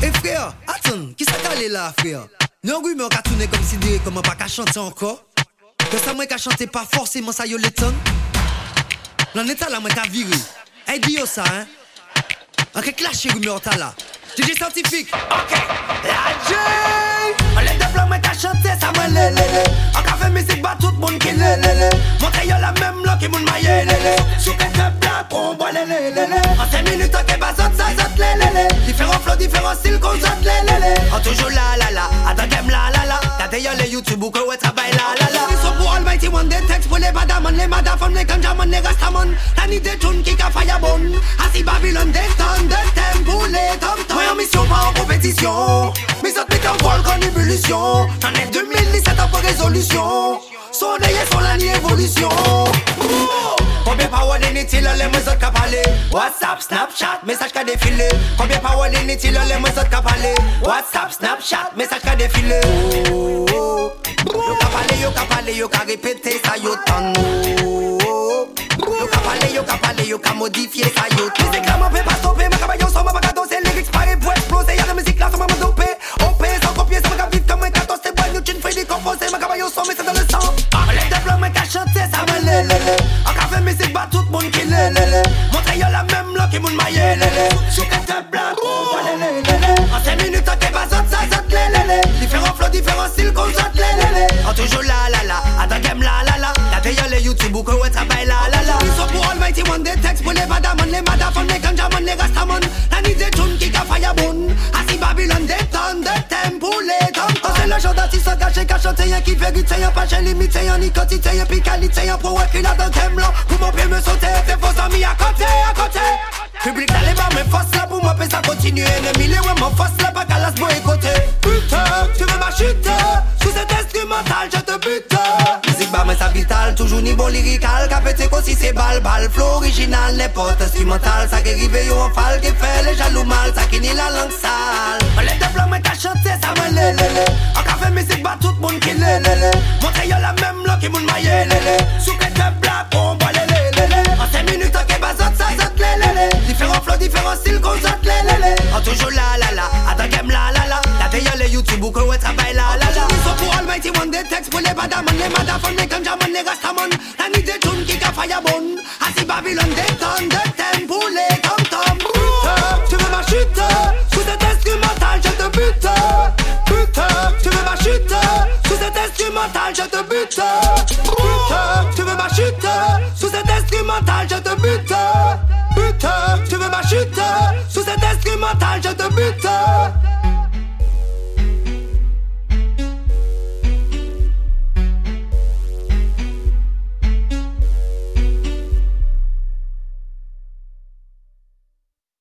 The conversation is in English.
Et frère, attends, qui s'est calé là, frère? Non, oui, mais on a tourné comme si des comment pas qu'à chanter encore. Que ça, moi, qu'à chanter pas forcément, ça y est, l'étonne. L'en état là, moi, qu'à virer. Hey, dis-yo ça, hein? En quelque lâché, oui, mais on t'a là. DJ scientifique. Ok, la J. On les deux flammes, moi, qu'à chanter, ça, moi, lé, lé, lé. On a fait musique, bah, tout le monde qui lé, lé, lé. Montrez-y la même, là, qui m'a yé, lé, lé blancs, on boit, lé, lé, lé, lé. En 5 minutes, zot, ça, zot, lé, lé, lé. Différents flows, différents styles, qu'on zot, lé, lé, lé. On toujours là, là, là. Attends, game, là, là, là. Yo les YouTube ou que ouais, là, là, là. Ils sont pour Almighty One, des textes pour les badaman, les madafam, les ganjaman, les rastaman. T'as ni des tunes qui ka firebone. Assis Babylone, des tonnes de tempo, les tom-tom. Moi en mission, pas en compétition. Mais ça te en vol qu'en ébullition. J'en ai 2017 en résolution. Son est sur la évolution. inutile, les mots autres parler. WhatsApp, Snapchat, message qui défilé. Combien paroles inutiles, les mots autres parler. WhatsApp, Snapchat, message qui défilé. Oh, oh. Yo ka pale, yo ka pale, yo ka répéter ça yo tan. Yo ka pale, yo ka pale, yo ka modifier ça yo tan. Tout le monde qui lé, lé, lé. Montrez yo la même là qui moun maillé, lé, lé. Sous quelques blancs, on voit lé, lé, lé, lé. En 5 minutes, ok, bah, zot, ça, zot, lé, lé, lé. Différents flows, différents styles, qu'on zot, lé, lé, lé. En toujours là, là, là. Attends, game, là, là, là. Regardez yo les YouTube ou ouais, travail, là, là, là. Ils sont pour Almighty One, des textes pour les badaman, les madafam, les ganjaman, les rastaman. La ni tom Quand c'est le genre d'artiste engagé, qu'à chanter, y'a qui vérité, y'a pas j'ai limité, y'a ni quantité, y'a puis qualité, y'a pro, qu'il a dans thème là. Pour mon pied me sauter, c'est faux amis à côté, à côté. Public d'aller voir mes forces là pour moi, puis ça continue. Ennemi, les ouais, mon force vital Toujou ni bon lirikal Ka pete kon si se bal bal? Flow original nepot instrumental. Sa ke rive yo an fal Ke fe le jalou mal. Sa ki ni la lang sal Mwen le devlon mwen ka chante sa mwen le le le An ka fe mizik ba tout moun ki le le le Montre yo la mem lo ki moun maye le le Sou ke te blak on ba le le le le An se minute ke bazot sa zot le le le Diferent flow, diferent stil kon zot le le le An toujou la la la. Adan kem la la la. La veyo le youtube ou kon we trabay la la. mighty one They text pull They ganja man They man I need the tune kick a fire bun. I see Babylon They turn the temple Tu veux ma chute Sous cet instrumental je te bute Pute Tu veux ma chute Sous cet instrumental je te bute Pute Tu veux ma chute Sous cet instrumental je te bute Pute Tu veux ma chute Sous cet instrumental je te bute